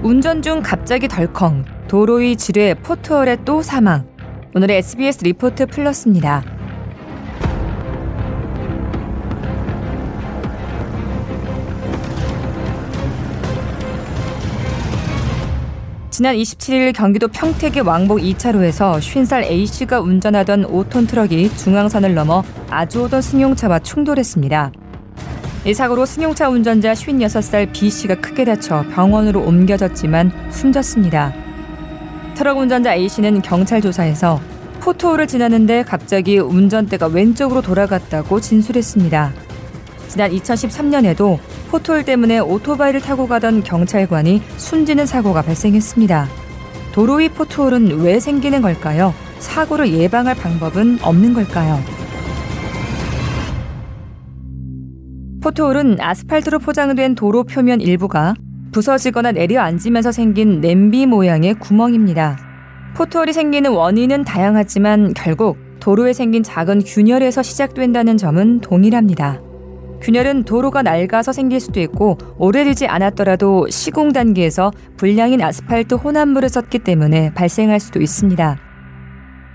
운전 중 갑자기 덜컹, 도로 위 지뢰 포트홀에 또 사망. 오늘의 SBS 리포트 플러스입니다. 지난 27일 경기도 평택의 왕복 2차로에서 50살 A씨가 운전하던 5톤 트럭이 중앙선을 넘어 마주 오던 승용차와 충돌했습니다. 이 사고로 승용차 운전자 56살 B씨가 크게 다쳐 병원으로 옮겨졌지만 숨졌습니다. 트럭 운전자 A씨는 경찰 조사에서 포토홀을 지나는데 갑자기 운전대가 왼쪽으로 돌아갔다고 진술했습니다. 지난 2013년에도 포톨 때문에 오토바이를 타고 가던 경찰관이 숨지는 사고가 발생했습니다. 도로 위 포톨은 왜 생기는 걸까요? 사고를 예방할 방법은 없는 걸까요? 포톨은 아스팔트로 포장된 도로 표면 일부가 부서지거나 내려앉으면서 생긴 냄비 모양의 구멍입니다. 포톨이 생기는 원인은 다양하지만 결국 도로에 생긴 작은 균열에서 시작된다는 점은 동일합니다. 균열은 도로가 낡아서 생길 수도 있고 오래되지 않았더라도 시공 단계에서 불량인 아스팔트 혼합물을 썼기 때문에 발생할 수도 있습니다.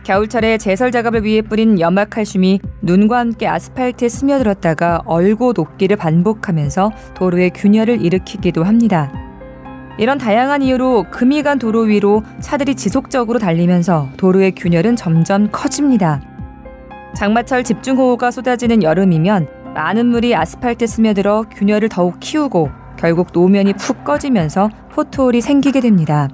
겨울철에 제설 작업을 위해 뿌린 염화칼슘이 눈과 함께 아스팔트에 스며들었다가 얼고 녹기를 반복하면서 도로에 균열을 일으키기도 합니다. 이런 다양한 이유로 금이 간 도로 위로 차들이 지속적으로 달리면서 도로의 균열은 점점 커집니다. 장마철 집중호우가 쏟아지는 여름이면 많은 물이 아스팔트에 스며들어 균열을 더욱 키우고 결국 노면이 푹 꺼지면서 포토홀이 생기게 됩니다.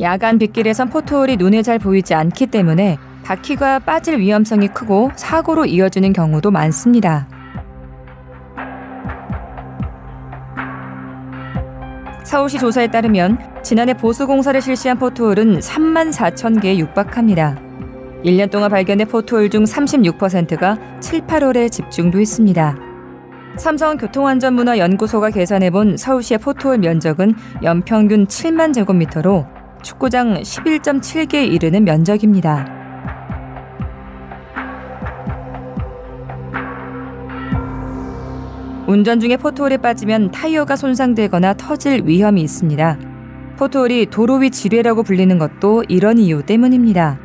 야간 빗길에선 포토홀이 눈에 잘 보이지 않기 때문에 바퀴가 빠질 위험성이 크고 사고로 이어지는 경우도 많습니다. 서울시 조사에 따르면 지난해 보수공사를 실시한 포토홀은 3만 4천 개에 육박합니다. 1년 동안 발견된 포토홀 중 36%가 7, 8월에 집중도 했습니다. 삼성 교통안전문화연구소가 계산해본 서울시의 포토홀 면적은 연평균 7만 제곱미터로 축구장 11.7개에 이르는 면적입니다. 운전 중에 포토홀에 빠지면 타이어가 손상되거나 터질 위험이 있습니다. 포토홀이 도로 위 지뢰라고 불리는 것도 이런 이유 때문입니다.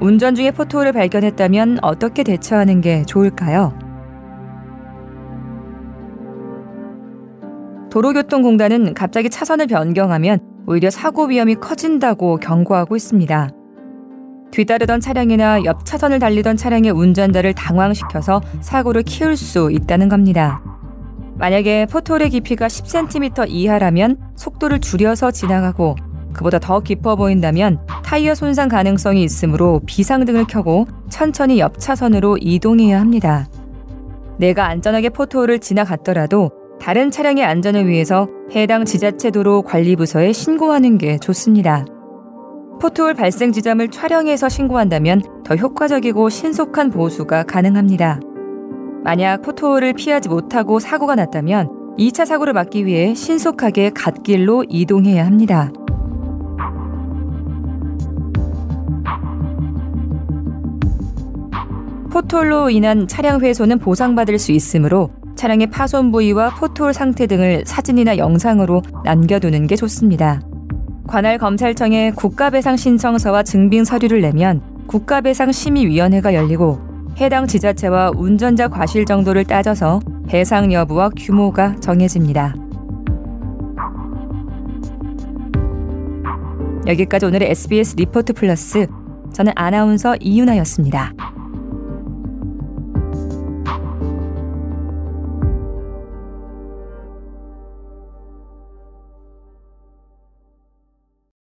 운전 중에 포토홀을 발견했다면 어떻게 대처하는 게 좋을까요? 도로교통공단은 갑자기 차선을 변경하면 오히려 사고 위험이 커진다고 경고하고 있습니다. 뒤따르던 차량이나 옆 차선을 달리던 차량의 운전자를 당황시켜서 사고를 키울 수 있다는 겁니다. 만약에 포톨의 깊이가 10cm 이하라면 속도를 줄여서 지나가고 그보다 더 깊어 보인다면 타이어 손상 가능성이 있으므로 비상등을 켜고 천천히 옆 차선으로 이동해야 합니다. 내가 안전하게 포토를 지나갔더라도 다른 차량의 안전을 위해서 해당 지자체 도로 관리부서에 신고하는 게 좋습니다. 포토홀 발생 지점을 촬영해서 신고한다면 더 효과적이고 신속한 보수가 가능합니다. 만약 포토홀을 피하지 못하고 사고가 났다면 2차 사고를 막기 위해 신속하게 갓길로 이동해야 합니다. 포톨로 인한 차량 훼손은 보상받을 수 있으므로 차량의 파손 부위와 포톨 상태 등을 사진이나 영상으로 남겨두는 게 좋습니다. 관할 검찰청에 국가배상 신청서와 증빙 서류를 내면 국가배상 심의위원회가 열리고 해당 지자체와 운전자 과실 정도를 따져서 배상 여부와 규모가 정해집니다. 여기까지 오늘의 SBS 리포트 플러스 저는 아나운서 이윤아였습니다.